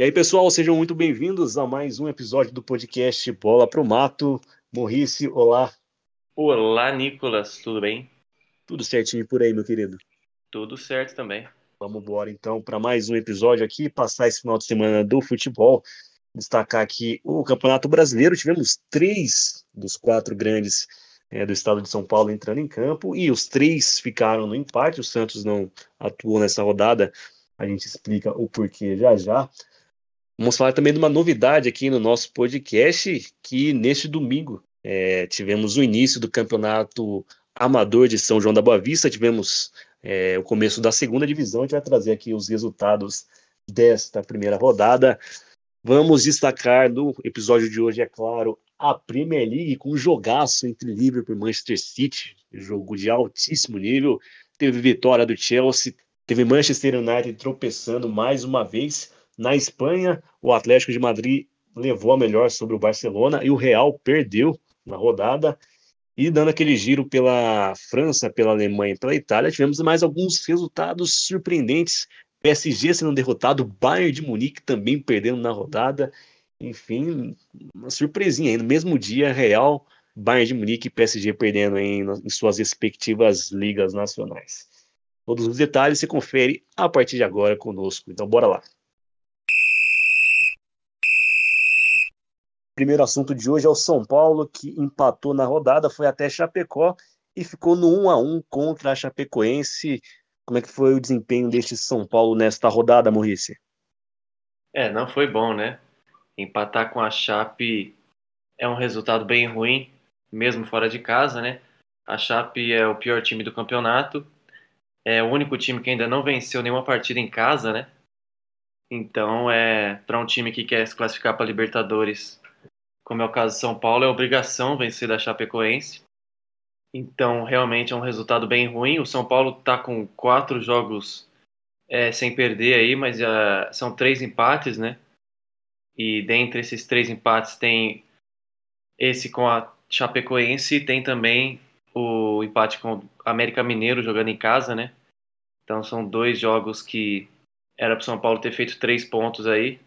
E aí, pessoal, sejam muito bem-vindos a mais um episódio do podcast Bola pro Mato. Morrice, olá. Olá, Nicolas, tudo bem? Tudo certinho por aí, meu querido? Tudo certo também. Vamos embora então para mais um episódio aqui, passar esse final de semana do futebol. Destacar aqui o Campeonato Brasileiro. Tivemos três dos quatro grandes é, do estado de São Paulo entrando em campo e os três ficaram no empate. O Santos não atuou nessa rodada. A gente explica o porquê já já. Vamos falar também de uma novidade aqui no nosso podcast, que neste domingo é, tivemos o início do campeonato amador de São João da Boa Vista, tivemos é, o começo da segunda divisão, a gente vai trazer aqui os resultados desta primeira rodada. Vamos destacar no episódio de hoje, é claro, a Premier League com um jogaço entre Liverpool e Manchester City, jogo de altíssimo nível. Teve vitória do Chelsea, teve Manchester United tropeçando mais uma vez. Na Espanha, o Atlético de Madrid levou a melhor sobre o Barcelona e o Real perdeu na rodada. E dando aquele giro pela França, pela Alemanha e pela Itália, tivemos mais alguns resultados surpreendentes. PSG sendo derrotado, Bayern de Munique também perdendo na rodada. Enfim, uma surpresinha. No mesmo dia, Real, Bayern de Munique e PSG perdendo em, em suas respectivas ligas nacionais. Todos os detalhes você confere a partir de agora conosco. Então, bora lá. Primeiro assunto de hoje é o São Paulo, que empatou na rodada, foi até Chapecó e ficou no 1 a 1 contra a Chapecoense. Como é que foi o desempenho deste São Paulo nesta rodada, Maurício? É, não foi bom, né? Empatar com a Chape é um resultado bem ruim, mesmo fora de casa, né? A Chape é o pior time do campeonato, é o único time que ainda não venceu nenhuma partida em casa, né? Então, é para um time que quer se classificar para Libertadores como é o caso de São Paulo, é obrigação vencer da Chapecoense. Então, realmente é um resultado bem ruim. O São Paulo está com quatro jogos é, sem perder aí, mas uh, são três empates, né? E dentre esses três empates tem esse com a Chapecoense e tem também o empate com o América Mineiro jogando em casa, né? Então são dois jogos que era para o São Paulo ter feito três pontos aí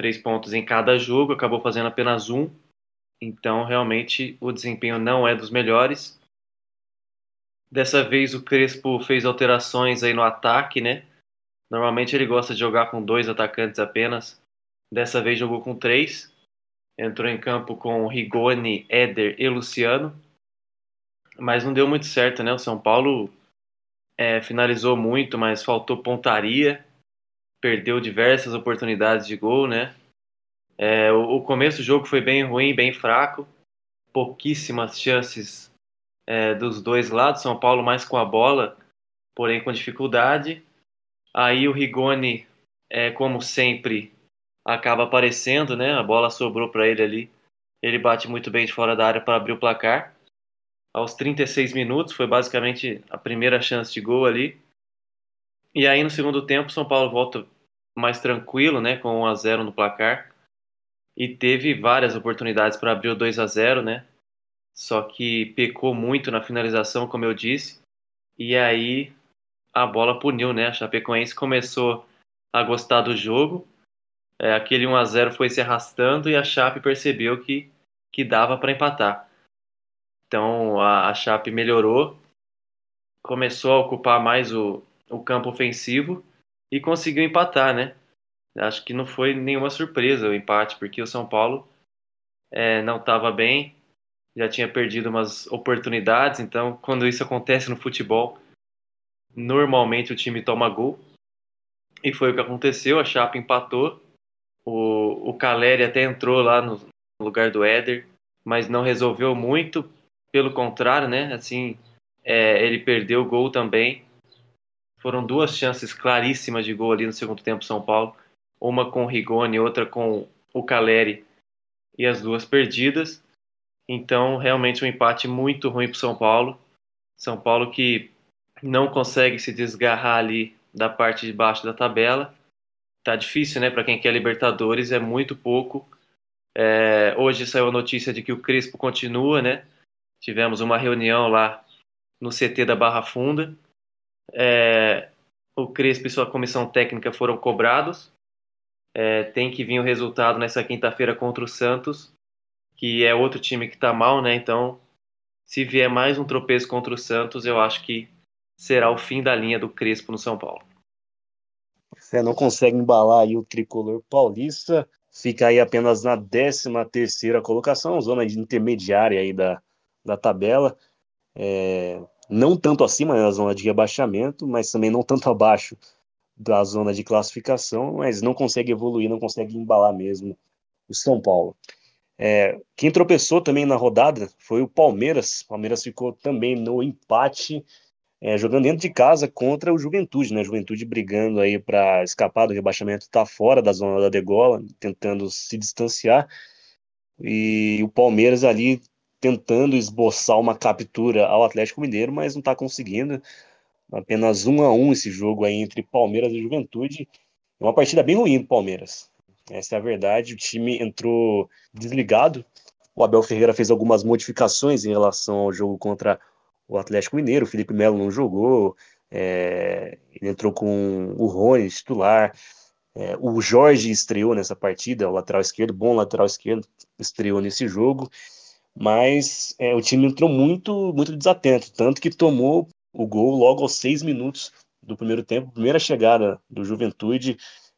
três pontos em cada jogo, acabou fazendo apenas um. Então, realmente, o desempenho não é dos melhores. Dessa vez, o Crespo fez alterações aí no ataque, né? Normalmente ele gosta de jogar com dois atacantes apenas. Dessa vez jogou com três. Entrou em campo com Rigoni, Éder e Luciano. Mas não deu muito certo, né? O São Paulo é, finalizou muito, mas faltou pontaria perdeu diversas oportunidades de gol, né? É, o, o, começo do jogo foi bem ruim, bem fraco, pouquíssimas chances é, dos dois lados. São Paulo mais com a bola, porém com dificuldade. Aí o Rigoni, é, como sempre, acaba aparecendo, né? A bola sobrou para ele ali. Ele bate muito bem de fora da área para abrir o placar. Aos 36 minutos, foi basicamente a primeira chance de gol ali. E aí no segundo tempo, São Paulo volta mais tranquilo, né, com 1 a 0 no placar. E teve várias oportunidades para abrir o 2 a 0, né? Só que pecou muito na finalização, como eu disse. E aí a bola puniu, né? A Chapecoense começou a gostar do jogo. É, aquele 1 a 0 foi se arrastando e a Chape percebeu que, que dava para empatar. Então a, a Chape melhorou, começou a ocupar mais o, o campo ofensivo e conseguiu empatar, né? Acho que não foi nenhuma surpresa o empate, porque o São Paulo é, não estava bem, já tinha perdido umas oportunidades, então quando isso acontece no futebol, normalmente o time toma gol. E foi o que aconteceu, a Chapa empatou, o, o Caleri até entrou lá no lugar do Éder, mas não resolveu muito, pelo contrário, né? Assim, é, ele perdeu o gol também, foram duas chances claríssimas de gol ali no segundo tempo São Paulo, uma com o Rigoni, outra com o Caleri e as duas perdidas. Então, realmente um empate muito ruim para São Paulo. São Paulo que não consegue se desgarrar ali da parte de baixo da tabela. Tá difícil, né? Para quem quer Libertadores é muito pouco. É, hoje saiu a notícia de que o Crespo continua, né? Tivemos uma reunião lá no CT da Barra Funda é, o Crespo e sua comissão técnica foram cobrados É, tem que vir o resultado nessa quinta-feira contra o Santos, que é outro time que está mal, né? Então, se vier mais um tropeço contra o Santos, eu acho que será o fim da linha do Crespo no São Paulo. Você não consegue embalar aí o tricolor paulista, fica aí apenas na 13 terceira colocação, zona intermediária aí da, da tabela. É, não tanto acima né, da zona de rebaixamento, mas também não tanto abaixo da zona de classificação, mas não consegue evoluir, não consegue embalar mesmo o São Paulo. É, quem tropeçou também na rodada foi o Palmeiras. O Palmeiras ficou também no empate, é, jogando dentro de casa contra o Juventude, né? Juventude brigando aí para escapar do rebaixamento, está fora da zona da degola, tentando se distanciar. E o Palmeiras ali tentando esboçar uma captura ao Atlético Mineiro, mas não está conseguindo. Apenas um a um esse jogo aí entre Palmeiras e Juventude. É uma partida bem ruim do Palmeiras. Essa é a verdade. O time entrou desligado. O Abel Ferreira fez algumas modificações em relação ao jogo contra o Atlético Mineiro. O Felipe Melo não jogou. É... ele entrou com o Rony titular. É... o Jorge estreou nessa partida, o lateral esquerdo, bom lateral esquerdo, estreou nesse jogo mas é, o time entrou muito, muito desatento, tanto que tomou o gol logo aos seis minutos do primeiro tempo, primeira chegada do Juventude,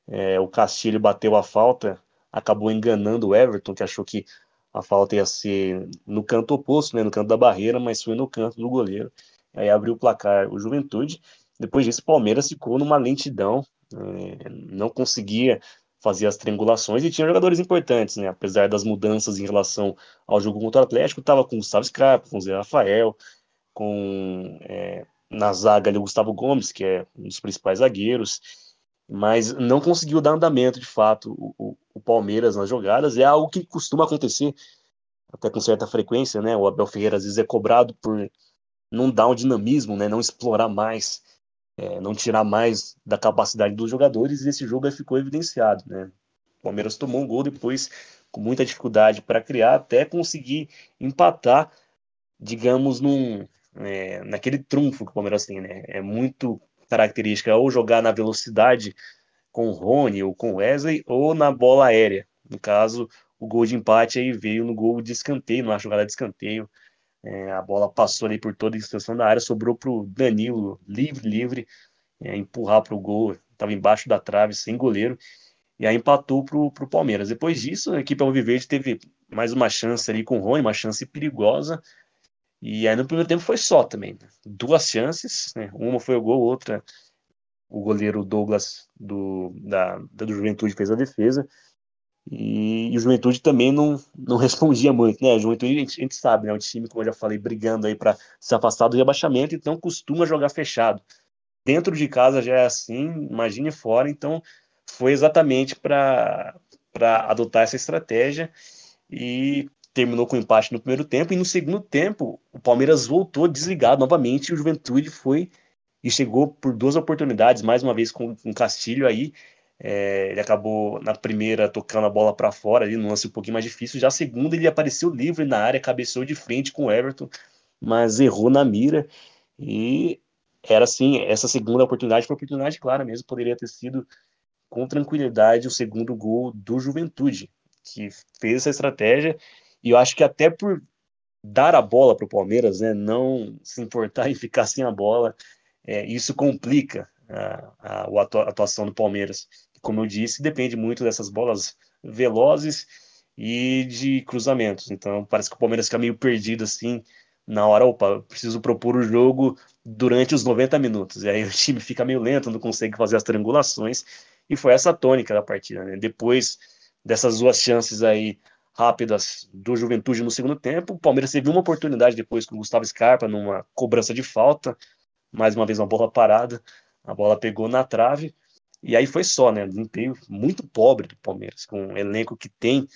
é, o Castilho bateu a falta, acabou enganando o Everton, que achou que a falta ia ser no canto oposto, né, no canto da barreira, mas foi no canto do goleiro. Aí abriu o placar o Juventude. Depois disso, o Palmeiras ficou numa lentidão, é, não conseguia fazia as triangulações e tinha jogadores importantes, né? Apesar das mudanças em relação ao jogo contra o Atlético, estava com o Gustavo Scarpa, com o Zé Rafael, com é, na zaga ali o Gustavo Gomes, que é um dos principais zagueiros, mas não conseguiu dar andamento de fato o, o, o Palmeiras nas jogadas. É algo que costuma acontecer até com certa frequência, né? O Abel Ferreira às vezes é cobrado por não dar um dinamismo, né? Não explorar mais é, não tirar mais da capacidade dos jogadores, e esse jogo ficou evidenciado. Né? O Palmeiras tomou um gol depois com muita dificuldade para criar, até conseguir empatar, digamos, num, é, naquele trunfo que o Palmeiras tem. Né? É muito característica ou jogar na velocidade com o Rony ou com o Wesley, ou na bola aérea. No caso, o gol de empate aí veio no gol de escanteio, numa jogada de escanteio, é, a bola passou ali por toda a extensão da área, sobrou para o Danilo, livre, livre, é, empurrar para o gol, estava embaixo da trave, sem goleiro, e aí empatou para o Palmeiras. Depois disso, a equipe Alviverde teve mais uma chance ali com o Rony, uma chance perigosa, e aí no primeiro tempo foi só também, né? duas chances, né? uma foi o gol, outra o goleiro Douglas do, da, do Juventude fez a defesa, e, e, o Juventude também não, não respondia muito, né? O Juventude, a gente, a gente sabe, né? O time, como eu já falei, brigando aí para se afastar do rebaixamento, então costuma jogar fechado. Dentro de casa já é assim, imagine fora, então foi exatamente para adotar essa estratégia e terminou com empate no primeiro tempo. E no segundo tempo, o Palmeiras voltou desligado novamente e o Juventude foi e chegou por duas oportunidades, mais uma vez com, com Castilho aí, é, ele acabou na primeira tocando a bola para fora, ali, num lance um pouquinho mais difícil. Já a segunda, ele apareceu livre na área, cabeceou de frente com o Everton, mas errou na mira. E era assim: essa segunda oportunidade foi oportunidade clara mesmo, poderia ter sido com tranquilidade o segundo gol do Juventude, que fez essa estratégia. E eu acho que até por dar a bola para o Palmeiras, né, não se importar em ficar sem a bola, é, isso complica a, a, a atuação do Palmeiras como eu disse, depende muito dessas bolas velozes e de cruzamentos. Então parece que o Palmeiras fica meio perdido assim na hora, opa, preciso propor o jogo durante os 90 minutos. E aí o time fica meio lento, não consegue fazer as triangulações. E foi essa a tônica da partida. Né? Depois dessas duas chances aí rápidas do Juventude no segundo tempo, o Palmeiras teve uma oportunidade depois com o Gustavo Scarpa numa cobrança de falta, mais uma vez uma bola parada, a bola pegou na trave e aí foi só, né? Desempenho muito pobre do Palmeiras, com o elenco que tem,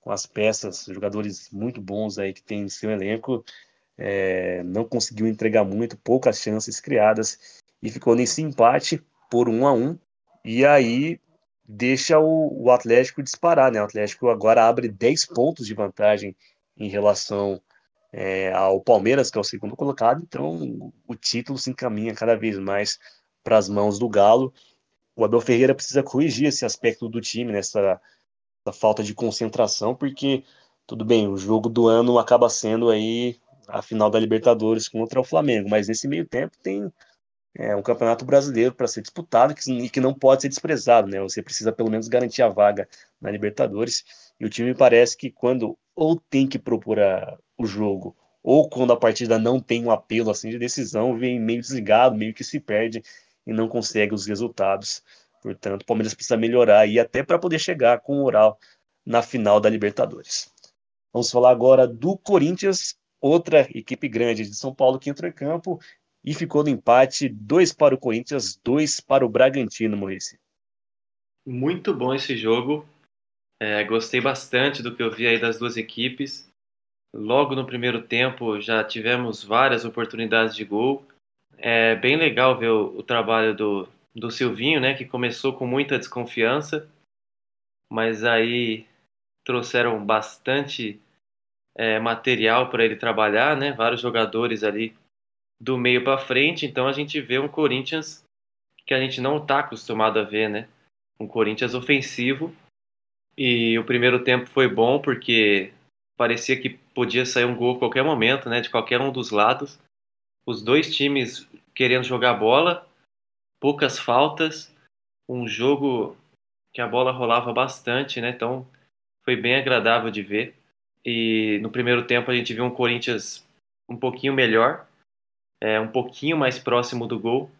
com as peças, jogadores muito bons aí que tem em seu elenco, é, não conseguiu entregar muito, poucas chances criadas e ficou nesse empate por um a um. E aí deixa o, o Atlético disparar, né? O Atlético agora abre 10 pontos de vantagem em relação é, ao Palmeiras, que é o segundo colocado, então o título se encaminha cada vez mais para as mãos do Galo o Abel Ferreira precisa corrigir esse aspecto do time, nessa né, falta de concentração, porque tudo bem, o jogo do ano acaba sendo aí a final da Libertadores contra o Flamengo, mas nesse meio tempo tem é, um campeonato brasileiro para ser disputado e que não pode ser desprezado, né? Você precisa pelo menos garantir a vaga na Libertadores. E o time parece que quando ou tem que propor a, o jogo, ou quando a partida não tem um apelo assim de decisão, vem meio desligado, meio que se perde e não consegue os resultados. Portanto, o Palmeiras precisa melhorar aí até para poder chegar com moral na final da Libertadores. Vamos falar agora do Corinthians, outra equipe grande de São Paulo que entrou em campo e ficou no empate, dois para o Corinthians, dois para o Bragantino, Maurício. Muito bom esse jogo. É, gostei bastante do que eu vi aí das duas equipes. Logo no primeiro tempo já tivemos várias oportunidades de gol. É bem legal ver o, o trabalho do, do Silvinho, né, que começou com muita desconfiança, mas aí trouxeram bastante é, material para ele trabalhar, né, vários jogadores ali do meio para frente, então a gente vê um Corinthians que a gente não está acostumado a ver, né? Um Corinthians ofensivo. E o primeiro tempo foi bom porque parecia que podia sair um gol a qualquer momento, né? De qualquer um dos lados. Os dois times querendo jogar bola, poucas faltas, um jogo que a bola rolava bastante, né? Então foi bem agradável de ver. E no primeiro tempo a gente viu um Corinthians um pouquinho melhor, é, um pouquinho mais próximo do gol.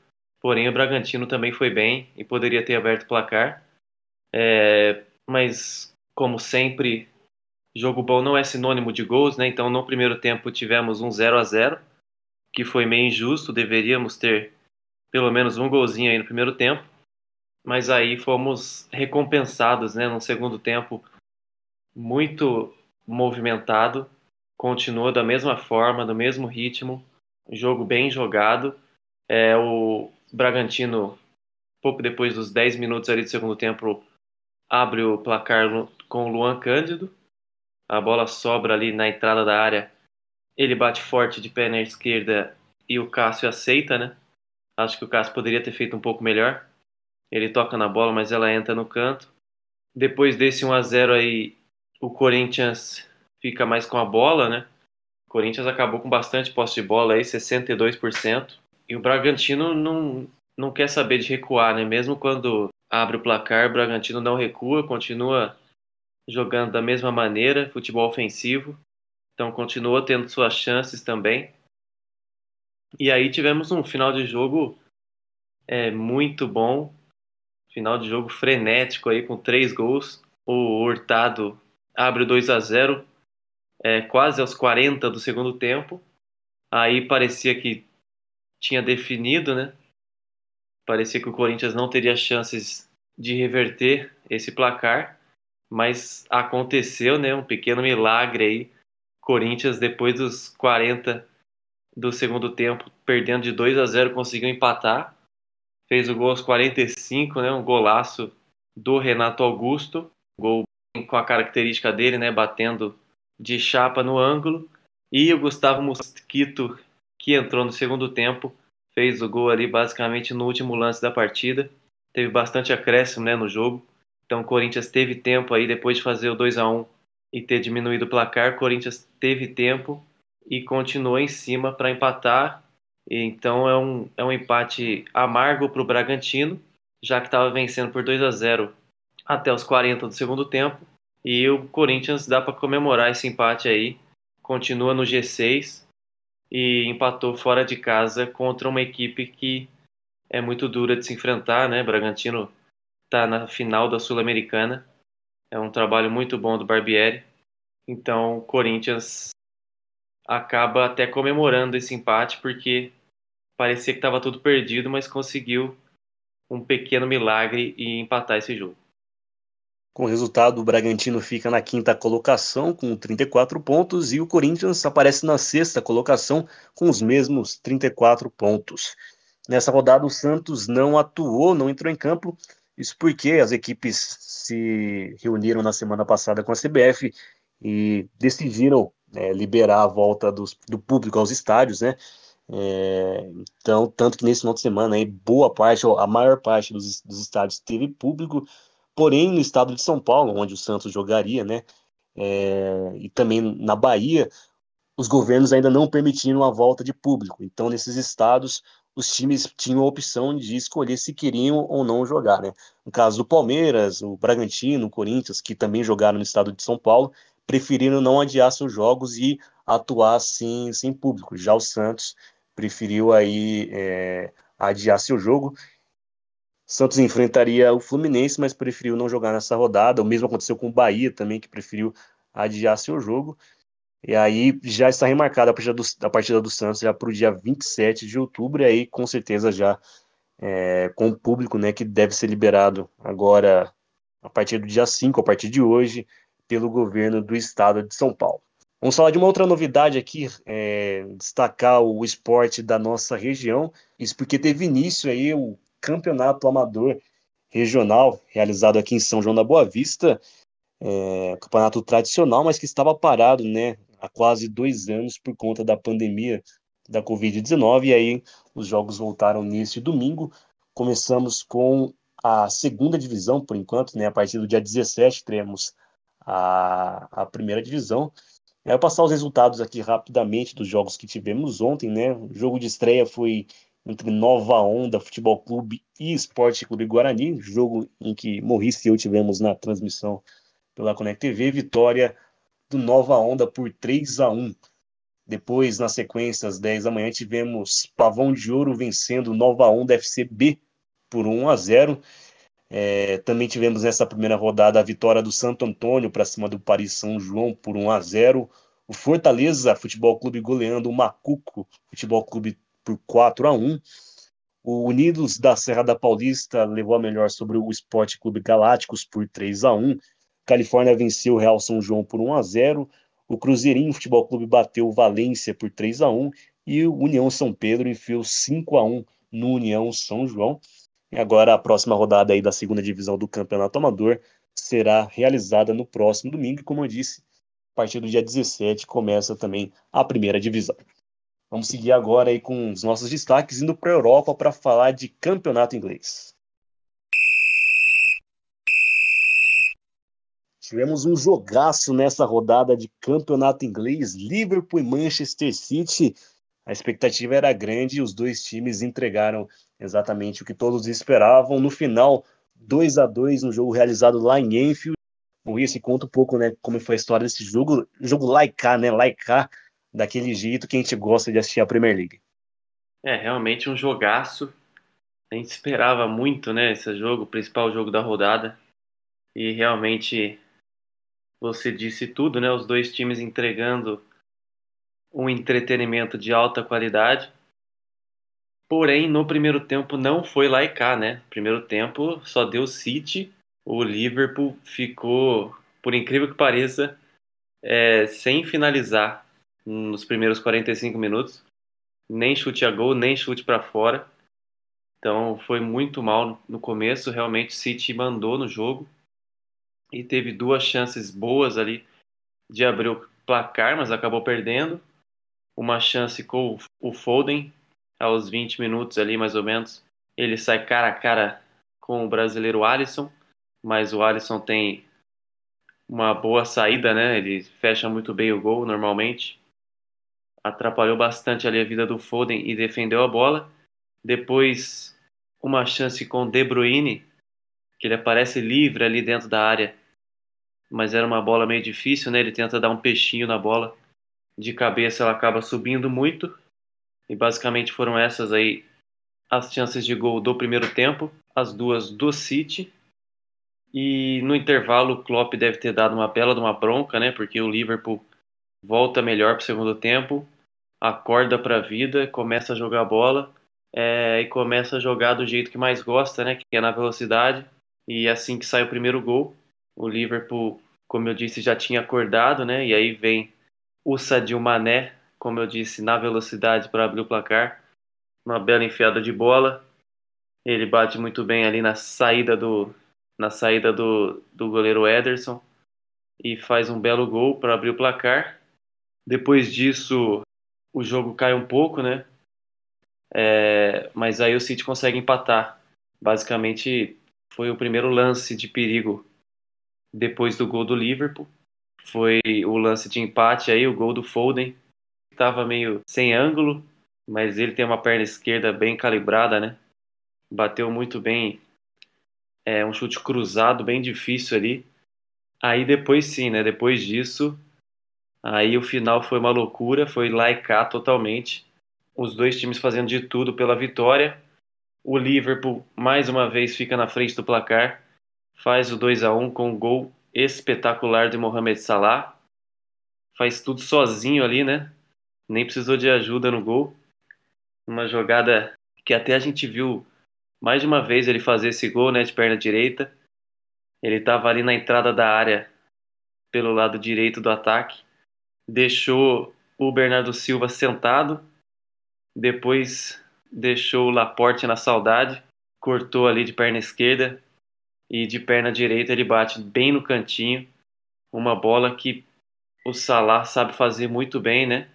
Porém, o Bragantino também foi bem e poderia ter aberto o placar. É, mas, como sempre, jogo bom não é sinônimo de gols, né? Então, no primeiro tempo tivemos um 0 a 0 que foi meio injusto. Deveríamos ter pelo menos um golzinho aí no primeiro tempo. Mas aí fomos recompensados, né? No segundo tempo, muito movimentado. Continuou da mesma forma, do mesmo ritmo jogo bem jogado. É, o Bragantino, pouco depois dos 10 minutos ali do segundo tempo, abre o placar com o Luan Cândido. A bola sobra ali na entrada da área. Ele bate forte de pé na esquerda e o Cássio aceita, né? Acho que o Cássio poderia ter feito um pouco melhor. Ele toca na bola, mas ela entra no canto. Depois desse 1 a 0 aí, o Corinthians fica mais com a bola, né? Corinthians acabou com bastante posse de bola aí, 62%. E o Bragantino não, não quer saber de recuar, né? Mesmo quando abre o placar, o Bragantino não recua, continua jogando da mesma maneira, futebol ofensivo. Então continua tendo suas chances também. E aí tivemos um final de jogo é, muito bom. Final de jogo frenético aí com três gols. O Hurtado abre o 2 a 0 é, quase aos 40 do segundo tempo. Aí parecia que tinha definido, né? Parecia que o Corinthians não teria chances de reverter esse placar, mas aconteceu, né? Um pequeno milagre aí. Corinthians, depois dos 40 do segundo tempo, perdendo de 2 a 0, conseguiu empatar. Fez o gol aos 45, né? Um golaço do Renato Augusto, gol com a característica dele, né? Batendo de chapa no ângulo. E o Gustavo Mosquito, que entrou no segundo tempo, fez o gol ali basicamente no último lance da partida. Teve bastante acréscimo né, no jogo. Então o Corinthians teve tempo aí, depois de fazer o 2 a 1 e ter diminuído o placar, o Corinthians teve tempo e continuou em cima para empatar. Então é um, é um empate amargo para o Bragantino, já que estava vencendo por 2 a 0 até os 40 do segundo tempo. E o Corinthians dá para comemorar esse empate aí. Continua no G6 e empatou fora de casa contra uma equipe que é muito dura de se enfrentar, né? Bragantino está na final da Sul-Americana. É um trabalho muito bom do Barbieri. Então, o Corinthians acaba até comemorando esse empate porque parecia que estava tudo perdido, mas conseguiu um pequeno milagre e empatar esse jogo. Com o resultado, o Bragantino fica na quinta colocação com 34 pontos e o Corinthians aparece na sexta colocação com os mesmos 34 pontos. Nessa rodada, o Santos não atuou, não entrou em campo, isso porque as equipes se reuniram na semana passada com a CBF e decidiram né, liberar a volta dos, do público aos estádios, né? É, então, tanto que nesse final de semana, aí, boa parte, a maior parte dos, dos estádios teve público, porém no estado de São Paulo, onde o Santos jogaria, né, é, e também na Bahia, os governos ainda não permitiram a volta de público. Então, nesses estados, os times tinham a opção de escolher se queriam ou não jogar, né? No caso do Palmeiras, o Bragantino, o Corinthians, que também jogaram no estado de São Paulo, preferiram não adiar seus jogos e atuar sem, sem público. Já o Santos preferiu aí é, adiar seu jogo. Santos enfrentaria o Fluminense, mas preferiu não jogar nessa rodada. O mesmo aconteceu com o Bahia também, que preferiu adiar seu jogo. E aí já está remarcada a partida do, a partida do Santos já para o dia 27 de outubro, e aí com certeza já é, com o público, né, que deve ser liberado agora a partir do dia 5, a partir de hoje, pelo governo do estado de São Paulo. Vamos falar de uma outra novidade aqui, é, destacar o esporte da nossa região, isso porque teve início aí o campeonato amador regional, realizado aqui em São João da Boa Vista, é, campeonato tradicional, mas que estava parado, né, há quase dois anos por conta da pandemia da Covid-19, e aí os jogos voltaram neste domingo. Começamos com a segunda divisão, por enquanto, né, a partir do dia 17 teremos a, a primeira divisão. Eu vou passar os resultados aqui rapidamente dos jogos que tivemos ontem, né? O jogo de estreia foi entre Nova Onda Futebol Clube e Esporte Clube Guarani, jogo em que Morris e eu tivemos na transmissão pela Connect TV, vitória do Nova Onda por 3 a 1. Depois, na sequência, às 10 da manhã, tivemos Pavão de Ouro vencendo Nova Onda FCB por 1 a 0. É, também tivemos nessa primeira rodada a vitória do Santo Antônio para cima do Paris São João por 1 a 0. O Fortaleza Futebol Clube goleando o Macuco Futebol Clube por 4 a 1. O Unidos da Serra da Paulista levou a melhor sobre o Esporte Clube Galácticos por 3 a 1. Califórnia venceu o Real São João por 1 a 0. O Cruzeirinho Futebol Clube bateu o Valência por 3 a 1 e o União São Pedro enfiou 5 a 1 no União São João. E agora a próxima rodada aí da segunda divisão do Campeonato Amador será realizada no próximo domingo, e como eu disse, a partir do dia 17 começa também a primeira divisão. Vamos seguir agora aí com os nossos destaques indo para a Europa para falar de campeonato inglês. Tivemos um jogaço nessa rodada de campeonato inglês, Liverpool e Manchester City. A expectativa era grande e os dois times entregaram exatamente o que todos esperavam. No final, 2 a 2 no jogo realizado lá em Enfield. Maurício, conta um pouco né, como foi a história desse jogo. Jogo laicar, né? Laicar, daquele jeito que a gente gosta de assistir a Premier League. É, realmente um jogaço. A gente esperava muito, né? Esse jogo, o principal jogo da rodada. E realmente você disse tudo, né? Os dois times entregando um entretenimento de alta qualidade. Porém, no primeiro tempo não foi lá e cá, né? Primeiro tempo só deu City, o Liverpool ficou, por incrível que pareça, é, sem finalizar nos primeiros 45 minutos. Nem chute a gol, nem chute para fora. Então foi muito mal no começo. Realmente, City mandou no jogo e teve duas chances boas ali de abrir o placar, mas acabou perdendo. Uma chance com o Foden, aos 20 minutos ali mais ou menos. Ele sai cara a cara com o brasileiro Alisson, mas o Alisson tem uma boa saída, né? Ele fecha muito bem o gol normalmente. Atrapalhou bastante ali a vida do Foden e defendeu a bola. Depois, uma chance com De Bruyne, que ele aparece livre ali dentro da área mas era uma bola meio difícil, né? Ele tenta dar um peixinho na bola. De cabeça ela acaba subindo muito. E basicamente foram essas aí as chances de gol do primeiro tempo, as duas do City. E no intervalo o Klopp deve ter dado uma bela de uma bronca, né? Porque o Liverpool volta melhor para o segundo tempo, acorda para a vida, começa a jogar bola é, e começa a jogar do jeito que mais gosta, né? Que é na velocidade. E é assim que sai o primeiro gol, o Liverpool como eu disse, já tinha acordado, né? E aí vem o Sadio Mané, como eu disse, na velocidade para abrir o placar. Uma bela enfiada de bola. Ele bate muito bem ali na saída do na saída do, do goleiro Ederson e faz um belo gol para abrir o placar. Depois disso, o jogo cai um pouco, né? é, mas aí o City consegue empatar. Basicamente, foi o primeiro lance de perigo depois do gol do Liverpool. Foi o lance de empate aí, o gol do Foden. Estava meio sem ângulo, mas ele tem uma perna esquerda bem calibrada, né? Bateu muito bem. É um chute cruzado, bem difícil ali. Aí depois sim, né? Depois disso, aí o final foi uma loucura, foi lá totalmente. Os dois times fazendo de tudo pela vitória. O Liverpool mais uma vez fica na frente do placar, faz o 2 a 1 com um gol espetacular de Mohamed Salah. Faz tudo sozinho ali, né? Nem precisou de ajuda no gol. Uma jogada que até a gente viu mais de uma vez ele fazer esse gol, né, de perna direita. Ele estava ali na entrada da área pelo lado direito do ataque, deixou o Bernardo Silva sentado, depois deixou o Laporte na saudade, cortou ali de perna esquerda e de perna direita ele bate bem no cantinho, uma bola que o Salah sabe fazer muito bem, né?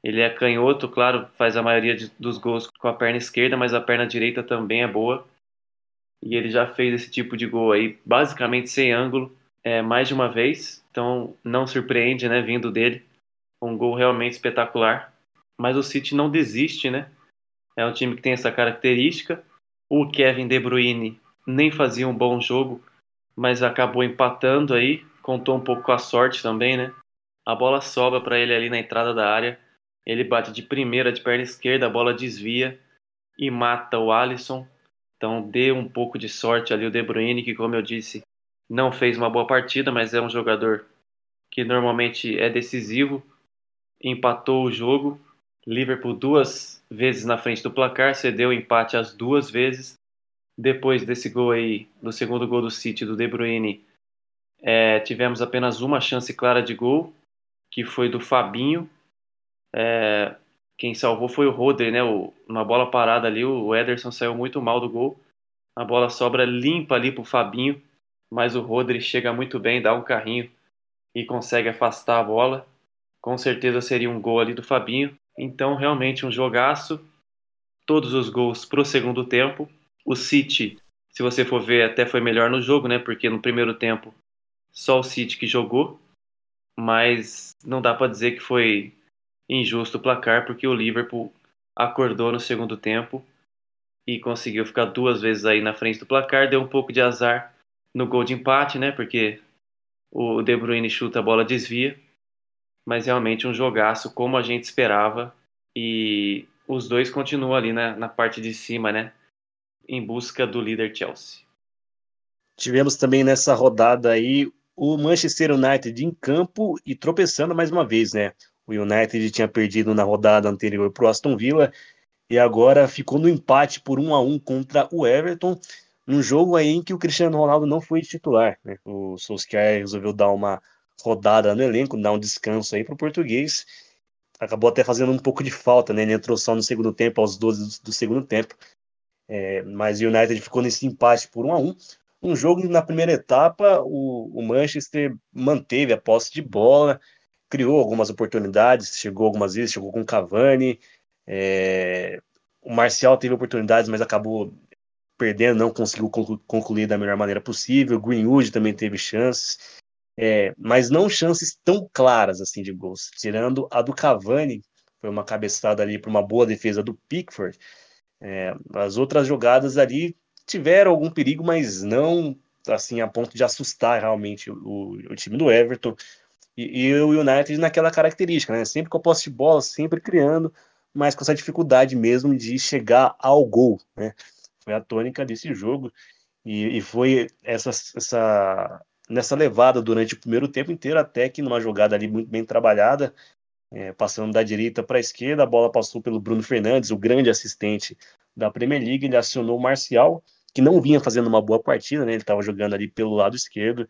Ele é canhoto, claro, faz a maioria de, dos gols com a perna esquerda, mas a perna direita também é boa e ele já fez esse tipo de gol aí, basicamente sem ângulo, é, mais de uma vez. Então não surpreende, né, vindo dele. Um gol realmente espetacular. Mas o City não desiste, né? É um time que tem essa característica. O Kevin De Bruyne nem fazia um bom jogo, mas acabou empatando aí. Contou um pouco com a sorte também, né? A bola sobra para ele ali na entrada da área. Ele bate de primeira de perna esquerda, a bola desvia e mata o Alisson. Então dê um pouco de sorte ali o De Bruyne, que como eu disse, não fez uma boa partida, mas é um jogador que normalmente é decisivo. Empatou o jogo. Liverpool duas vezes na frente do placar, cedeu empate as duas vezes. Depois desse gol aí, do segundo gol do City, do De Bruyne, é, tivemos apenas uma chance clara de gol, que foi do Fabinho. É, quem salvou foi o Rodri, né? O, uma bola parada ali, o Ederson saiu muito mal do gol. A bola sobra limpa ali pro Fabinho, mas o Rodri chega muito bem, dá um carrinho e consegue afastar a bola. Com certeza seria um gol ali do Fabinho. Então, realmente um jogaço. Todos os gols pro segundo tempo. O City, se você for ver, até foi melhor no jogo, né? Porque no primeiro tempo só o City que jogou, mas não dá para dizer que foi injusto o placar, porque o Liverpool acordou no segundo tempo e conseguiu ficar duas vezes aí na frente do placar. Deu um pouco de azar no gol de empate, né? Porque o De Bruyne chuta a bola desvia, mas realmente um jogaço como a gente esperava e os dois continuam ali na, na parte de cima, né? Em busca do líder Chelsea. Tivemos também nessa rodada aí o Manchester United em campo e tropeçando mais uma vez, né? O United tinha perdido na rodada anterior para o Aston Villa e agora ficou no empate por 1 a 1 contra o Everton, num jogo aí em que o Cristiano Ronaldo não foi titular. Né? O Solskjaer resolveu dar uma rodada no elenco, dar um descanso aí para o português. Acabou até fazendo um pouco de falta, né? Ele entrou só no segundo tempo, aos 12 do segundo tempo. É, mas o United ficou nesse empate por 1 a 1 Um jogo na primeira etapa, o, o Manchester manteve a posse de bola, criou algumas oportunidades, chegou algumas vezes, chegou com Cavani. É... O Marcial teve oportunidades, mas acabou perdendo, não conseguiu concluir da melhor maneira possível. Greenwood também teve chances, é... mas não chances tão claras assim de gols. Tirando a do Cavani, foi uma cabeçada ali para uma boa defesa do Pickford. É... As outras jogadas ali tiveram algum perigo, mas não assim a ponto de assustar realmente o, o time do Everton. E, e, o United naquela característica, né? Sempre com a posse de bola, sempre criando, mas com essa dificuldade mesmo de chegar ao gol, né? Foi a tônica desse jogo e, e foi essa, essa nessa levada durante o primeiro tempo inteiro, até que numa jogada ali muito bem trabalhada, é, passando da direita para a esquerda, a bola passou pelo Bruno Fernandes, o grande assistente da Premier League, ele acionou o Marcial, que não vinha fazendo uma boa partida, né? Ele estava jogando ali pelo lado esquerdo,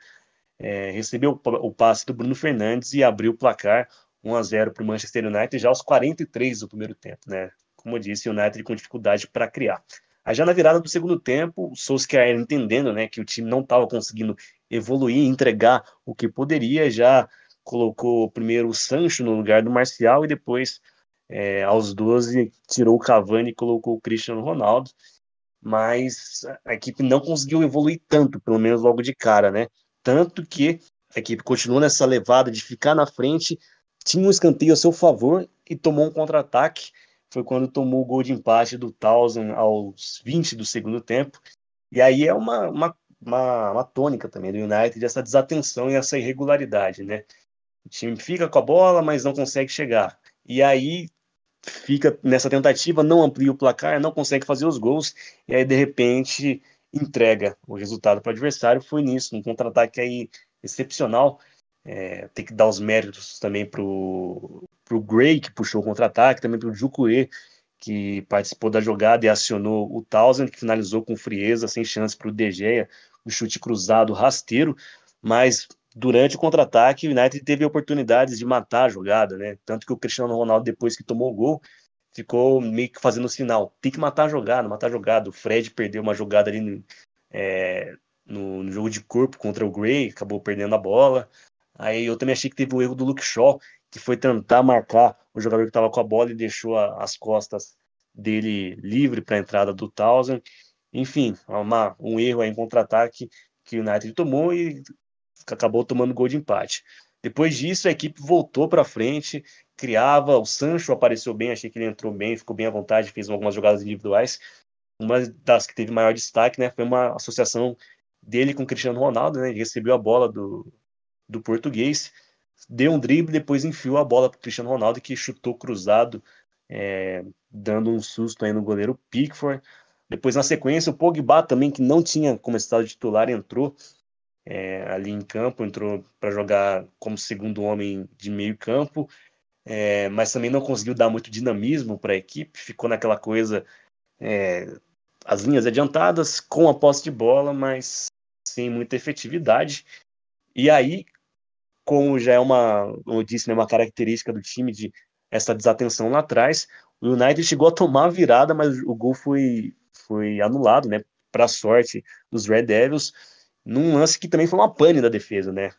é, recebeu o passe do Bruno Fernandes e abriu o placar 1 a 0 para o Manchester United já aos 43 do primeiro tempo, né? Como eu disse, o United com dificuldade para criar. Aí já na virada do segundo tempo, o Solskjaer entendendo, né, que o time não estava conseguindo evoluir, entregar o que poderia, já colocou primeiro o Sancho no lugar do Marcial e depois É, aos 12, tirou o Cavani e colocou o Cristiano Ronaldo, mas a equipe não conseguiu evoluir tanto, pelo menos logo de cara, né? Tanto que a equipe continuou nessa levada de ficar na frente, tinha um escanteio a seu favor e tomou um contra-ataque. Foi quando tomou o gol de empate do Townsend aos 20 do segundo tempo. E aí é uma, uma, uma, uma tônica também do United, essa desatenção e essa irregularidade, né? O time fica com a bola, mas não consegue chegar. E aí fica nessa tentativa, não amplia o placar, não consegue fazer os gols, e aí de repente entrega o resultado para o adversário. Foi nisso, um contra-ataque aí excepcional. É, tem que dar os méritos também para o Gray, que puxou o contra-ataque, também para o Jukuê, que participou da jogada e acionou o Townsend, que finalizou com frieza, sem chance para o De Gea, um chute cruzado rasteiro, mas durante o contra-ataque, o United teve oportunidades de matar a jogada, né? Tanto que o Cristiano Ronaldo, depois que tomou o gol, ficou meio que fazendo o sinal: tem que matar a jogada, matar a jogada. O Fred perdeu uma jogada ali é, no, no, jogo de corpo contra o Gray, acabou perdendo a bola. Aí eu também achei que teve o erro do Luke Shaw, que foi tentar marcar o jogador que estava com a bola e deixou a, as costas dele livre para a entrada do Townsend. Enfim, uma, um erro aí em contra-ataque que o United tomou e acabou tomando gol de empate. Depois disso, a equipe voltou para frente, criava, o Sancho apareceu bem, achei que ele entrou bem, ficou bem à vontade, fez algumas jogadas individuais. Uma das que teve maior destaque né, foi uma associação dele com o Cristiano Ronaldo, né, ele recebeu a bola do, do português, deu um drible, depois enfiou a bola para o Cristiano Ronaldo, que chutou cruzado, é, dando um susto aí no goleiro Pickford. Depois, na sequência, o Pogba também, que não tinha começado titular, entrou é, ali em campo, entrou para jogar como segundo homem de meio campo, é, mas também não conseguiu dar muito dinamismo para a equipe, ficou naquela coisa, é, as linhas adiantadas, com a posse de bola, mas sem muita efetividade. E aí, como já é uma, como eu disse, né, uma característica do time de essa desatenção lá atrás, o United chegou a tomar a virada, mas o gol foi, foi anulado, né, para sorte dos Red Devils num lance que também foi uma pane da defesa, né?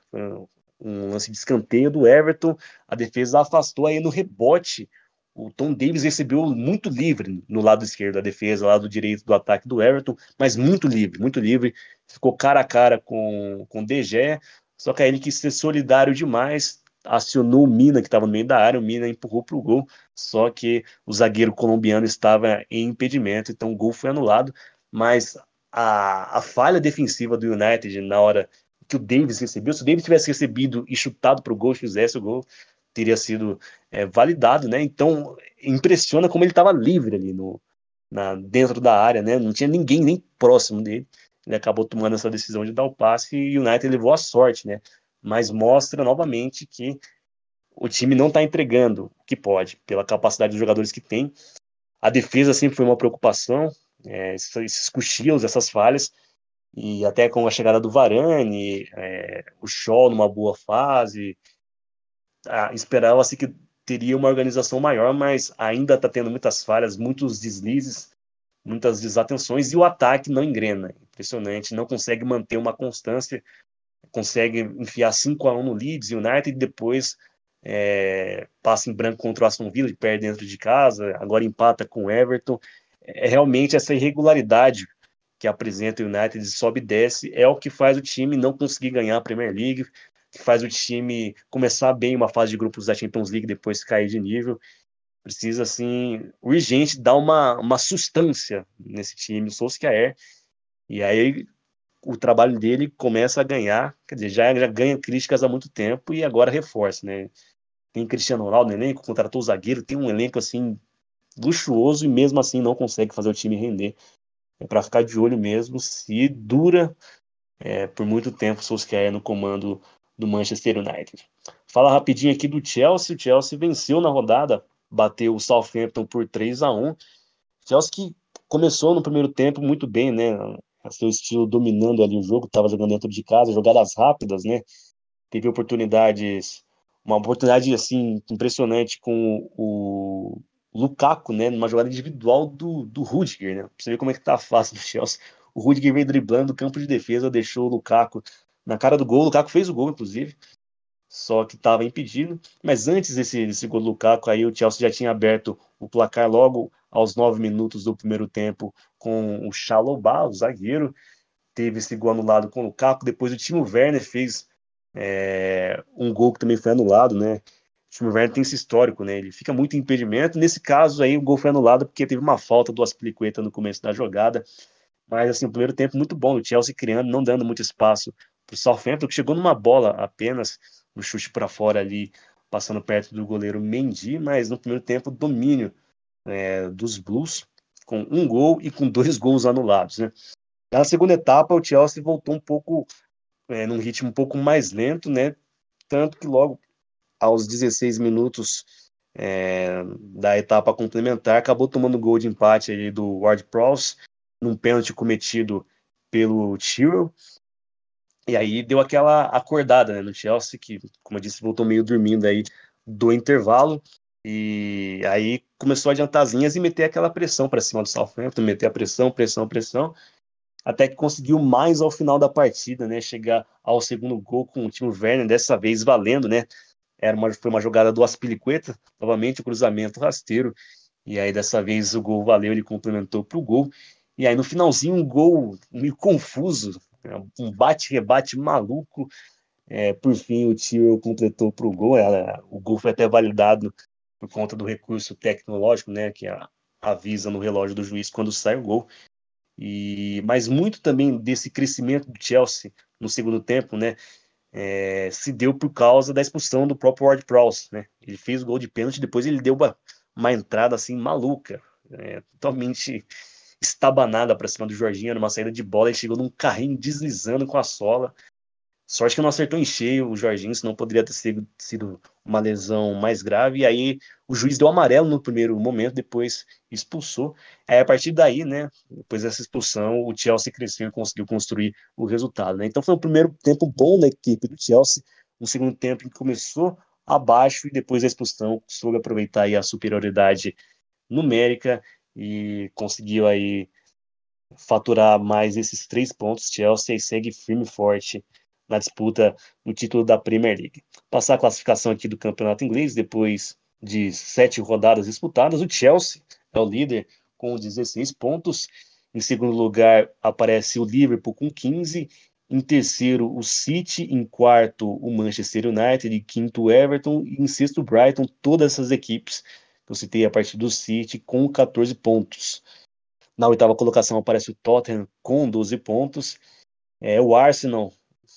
Um lance de escanteio do Everton, a defesa afastou aí no rebote. O Tom Davis recebeu muito livre no lado esquerdo da defesa, lado direito do ataque do Everton, mas muito livre, muito livre. Ficou cara a cara com, o DG, só que aí ele quis ser solidário demais, acionou o Mina, que estava no meio da área, o Mina empurrou para o gol, só que o zagueiro colombiano estava em impedimento, então o gol foi anulado, mas a, a falha defensiva do United na hora que o Davis recebeu, se o Davis tivesse recebido e chutado para o gol, fizesse o gol, teria sido é, validado, né? Então impressiona como ele estava livre ali no, na, dentro da área, né? Não tinha ninguém nem próximo dele. Ele acabou tomando essa decisão de dar o passe e o United levou a sorte, né? Mas mostra novamente que o time não está entregando o que pode, pela capacidade dos jogadores que tem. A defesa sempre foi uma preocupação, é, esses cochilos, essas falhas, e até com a chegada do Varane, é, o Shaw numa boa fase, ah, esperava-se que teria uma organização maior, mas ainda está tendo muitas falhas, muitos deslizes, muitas desatenções, e o ataque não engrena, impressionante, não consegue manter uma constância, consegue enfiar 5 a 1 no Leeds United e depois é, passa em branco contra o Aston Villa e perde dentro de casa, agora empata com o Everton, é realmente essa irregularidade que apresenta o United sobe e desce é o que faz o time não conseguir ganhar a Premier League, que faz o time começar bem uma fase de grupos da Champions League depois cair de nível. Precisa, assim, urgente dar uma, uma sustância nesse time, o Solskjaer, e aí o trabalho dele começa a ganhar, quer dizer, já, já ganha críticas há muito tempo e agora reforça, né? Tem Cristiano Ronaldo no elenco, contratou o zagueiro, tem um elenco, assim, luxuoso e mesmo assim não consegue fazer o time render. É para ficar de olho mesmo se dura é, por muito tempo o Solskjaer no comando do Manchester United. Fala rapidinho aqui do Chelsea. O Chelsea venceu na rodada, bateu o Southampton por 3 a 1 Chelsea que começou no primeiro tempo muito bem, né? A seu estilo dominando ali o jogo, estava jogando dentro de casa, jogadas rápidas, né? Teve oportunidades, uma oportunidade assim impressionante com o Lukaku, né, numa jogada individual do, do Rudiger, né? Pra você ver como é que tá fácil do Chelsea. O Rudiger veio driblando o campo de defesa, deixou o Lukaku na cara do gol. O Lukaku fez o gol, inclusive. só que estava impedido. Mas antes desse, desse gol do Lukaku, aí o Chelsea já tinha aberto o placar logo aos nove minutos do primeiro tempo com o Chalobah, o zagueiro. Teve esse gol anulado com o Lukaku. Depois o Timo Werner fez é, um gol que também foi anulado, né? O Timo Werner tem esse histórico, né? Ele fica muito impedimento. Nesse caso aí, o gol foi anulado porque teve uma falta do Aspilicueta no começo da jogada. Mas, assim, o primeiro tempo muito bom. O Chelsea criando, não dando muito espaço para o Southampton, que chegou numa bola apenas um chute para fora ali, passando perto do goleiro Mendy, mas no primeiro tempo domínio é, dos Blues com um gol e com dois gols anulados. Né? Na segunda etapa, o Chelsea voltou um pouco é, num ritmo um pouco mais lento, né? Tanto que logo aos 16 minutos é, da etapa complementar acabou tomando gol de empate ali do Ward Prowse num pênalti cometido pelo Tyrrell e aí deu aquela acordada né, no Chelsea, que, como eu disse, voltou meio dormindo aí do intervalo. E aí começou a adiantar e meter aquela pressão para cima do Southampton, meter a pressão, pressão, pressão, até que conseguiu mais ao final da partida, né? Chegar ao segundo gol com o time Werner, dessa vez valendo, né? Era uma, foi uma jogada do Aspilicueta, novamente o cruzamento rasteiro, e aí dessa vez o gol valeu, ele complementou para o gol. E aí no finalzinho um gol meio confuso, um bate-rebate maluco. É, por fim, o tio completou para o gol. o gol foi até validado por conta do recurso tecnológico, né, que avisa no relógio do juiz quando sai o gol. E, mas muito também desse crescimento do Chelsea no segundo tempo, né, é, se deu por causa da expulsão do próprio Ward Prowse, né? Ele fez o gol de pênalti, depois ele deu uma, uma entrada assim maluca, é, totalmente estabanada para cima do Jorginho numa saída de bola. Ele chegou num carrinho deslizando com a sola. Sorte que não acertou em cheio o Jorginho, senão poderia ter sido, uma lesão mais grave. E aí o juiz deu amarelo no primeiro momento, depois expulsou. Aí a partir daí, né, depois dessa expulsão, o Chelsea cresceu e conseguiu construir o resultado. Né? Então foi um primeiro tempo bom da equipe do Chelsea, um segundo tempo que começou abaixo e depois da expulsão soube aproveitar a superioridade numérica e conseguiu aí faturar mais esses três pontos. Chelsea segue firme e forte na disputa do título da Premier League. Passar a classificação aqui do campeonato inglês, depois de sete rodadas disputadas, o Chelsea é o líder com 16 pontos. Em segundo lugar aparece o Liverpool com 15. Em terceiro, o City. Em quarto, o Manchester United. Em quinto, o Everton. E em sexto, o Brighton. Todas essas equipes eu citei a partir do City com 14 pontos. Na oitava colocação aparece o Tottenham com 12 pontos. É, o Arsenal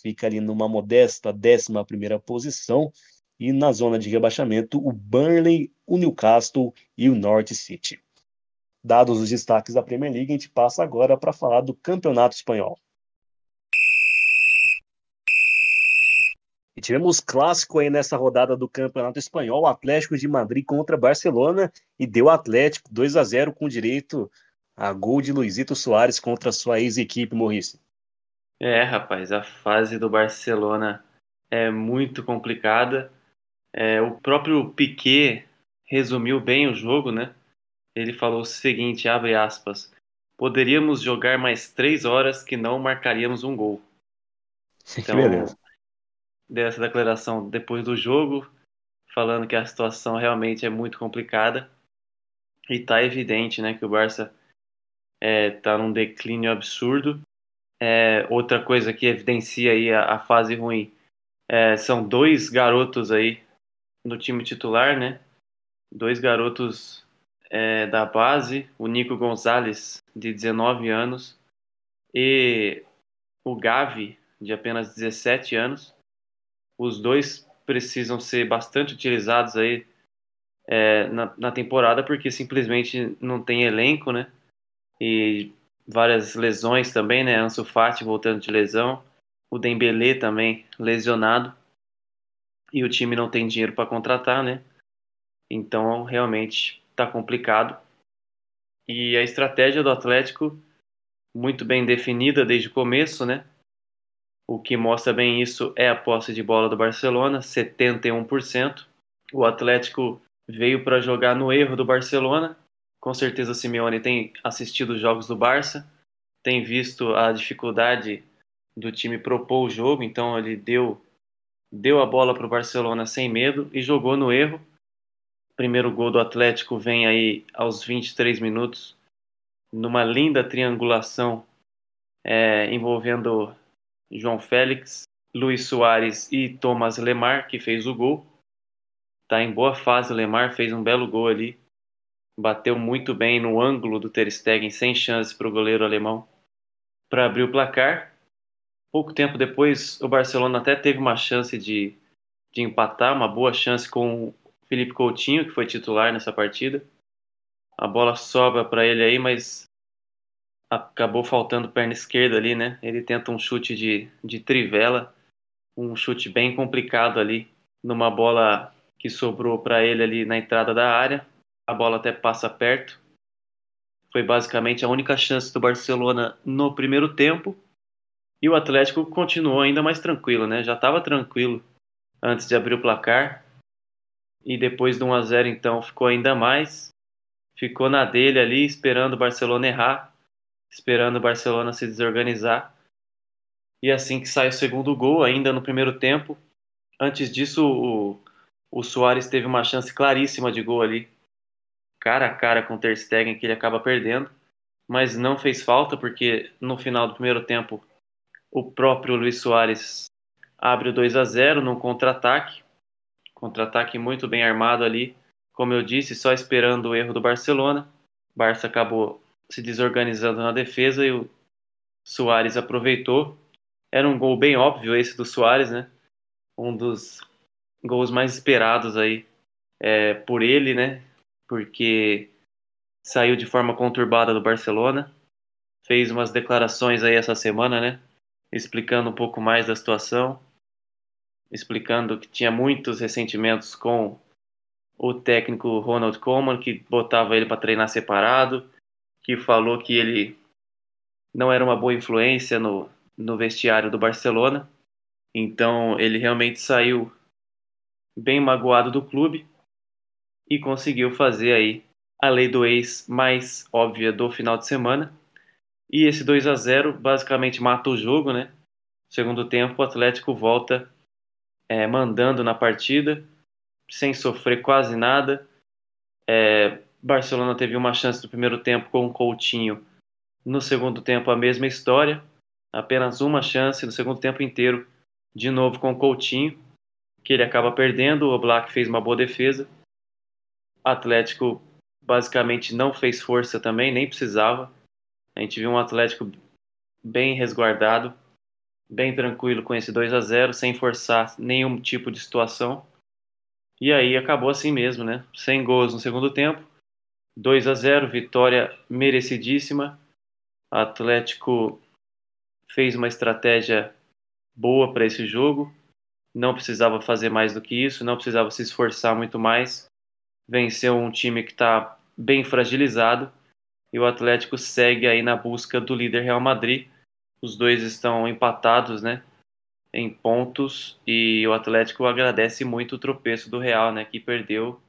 fica ali numa modesta 11 primeira posição. E na zona de rebaixamento, o Burnley, o Newcastle e o North City. Dados os destaques da Premier League, a gente passa agora para falar do Campeonato Espanhol. E tivemos clássico aí nessa rodada do Campeonato Espanhol, Atlético de Madrid contra Barcelona, e deu Atlético 2 a 0 com direito a gol de Luizito Soares contra sua ex-equipe, Morrice. É, rapaz, a fase do Barcelona é muito complicada. É, o próprio Piquet resumiu bem o jogo, né? Ele falou o seguinte, abre aspas, poderíamos jogar mais três horas que não marcaríamos um gol. Então, beleza deu essa declaração depois do jogo, falando que a situação realmente é muito complicada. E tá evidente né, que o Barça é, tá num declínio absurdo. É, outra coisa que evidencia aí a, a fase ruim é, são dois garotos aí no time titular, né? Dois garotos é, da base, o Nico Gonzalez, de 19 anos, e o Gavi, de apenas 17 anos. Os dois precisam ser bastante utilizados aí é, na, na temporada, porque simplesmente não tem elenco, né? E várias lesões também, né? Ansu Fati voltando de lesão, o Dembélé também lesionado e o time não tem dinheiro para contratar, né? Então realmente está complicado. E a estratégia do Atlético muito bem definida desde o começo, né? O que mostra bem isso é a posse de bola do Barcelona, 71%. O Atlético veio para jogar no erro do Barcelona. Com certeza o Simeone tem assistido os jogos do Barça, tem visto a dificuldade do time propor o jogo, então ele deu deu a bola para o Barcelona sem medo e jogou no erro. Primeiro gol do Atlético vem aí aos 23 minutos, numa linda triangulação é, envolvendo João Félix, Luiz Soares e Thomas Lemar, que fez o gol. Tá em boa fase, Lemar fez um belo gol ali. Bateu muito bem no ângulo do Ter Stegen, sem chance para o goleiro alemão para abrir o placar. Pouco tempo depois, o Barcelona até teve uma chance de, de empatar, uma boa chance com o Felipe Coutinho, que foi titular nessa partida. A bola sobra para ele aí, mas acabou faltando perna esquerda ali, né? Ele tenta um chute de, de trivela, um chute bem complicado ali, numa bola que sobrou para ele ali na entrada da área. A bola até passa perto. Foi basicamente a única chance do Barcelona no primeiro tempo. E o Atlético continuou ainda mais tranquilo, né? Já estava tranquilo antes de abrir o placar. E depois do 1 a 0 então ficou ainda mais. Ficou na dele ali, esperando o Barcelona errar, esperando o Barcelona se desorganizar. E assim que sai o segundo gol, ainda no primeiro tempo. Antes disso, o, o Soares teve uma chance claríssima de gol ali, cara a cara com o Ter Stegen, que ele acaba perdendo. Mas não fez falta, porque no final do primeiro tempo o próprio Luiz Soares abre o 2 a 0 num contra-ataque. Contra-ataque muito bem armado ali. Como eu disse, só esperando o erro do Barcelona. O Barça acabou se desorganizando na defesa e o Soares aproveitou. Era um gol bem óbvio esse do Soares, né? Um dos gols mais esperados aí é, por ele, né? Porque saiu de forma conturbada do Barcelona. Fez umas declarações aí essa semana, né? explicando um pouco mais da situação, explicando que tinha muitos ressentimentos com o técnico Ronald Koeman, que botava ele para treinar separado, que falou que ele não era uma boa influência no, no vestiário do Barcelona. Então ele realmente saiu bem magoado do clube e conseguiu fazer aí a lei do ex mais óbvia do final de semana, e esse 2 a 0 basicamente mata o jogo, né? Segundo tempo, o Atlético volta é, mandando na partida, sem sofrer quase nada. É, Barcelona teve uma chance no primeiro tempo com o Coutinho. No segundo tempo, a mesma história. Apenas uma chance no segundo tempo inteiro, de novo com o Coutinho, que ele acaba perdendo. O Black fez uma boa defesa. Atlético basicamente não fez força também, nem precisava. A gente viu um Atlético bem resguardado, bem tranquilo com esse 2 a 0 sem forçar nenhum tipo de situação. E aí acabou assim mesmo, né? Sem gols no segundo tempo. 2 a 0 vitória merecidíssima. Atlético fez uma estratégia boa para esse jogo. Não precisava fazer mais do que isso, não precisava se esforçar muito mais. Venceu um time que está bem fragilizado e o Atlético segue aí na busca do líder Real Madrid. Os dois estão empatados, né, em pontos e o Atlético agradece muito o tropeço do Real, né, que perdeu.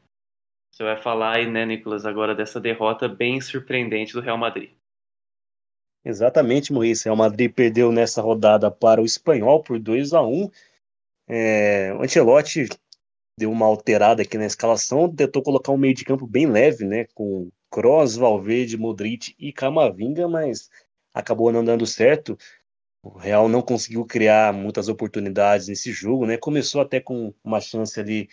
Você vai falar aí, né, Nicolas, agora dessa derrota bem surpreendente do Real Madrid. Exatamente, Maurício. Real Madrid perdeu nessa rodada para o Espanhol por 2 a 1 é, O Ancelotti deu uma alterada aqui na escalação, tentou colocar um meio de campo bem leve, né, com Kroos, Valverde, Modric e Camavinga, mas acabou não dando certo. O Real não conseguiu criar muitas oportunidades nesse jogo, né? Começou até com uma chance ali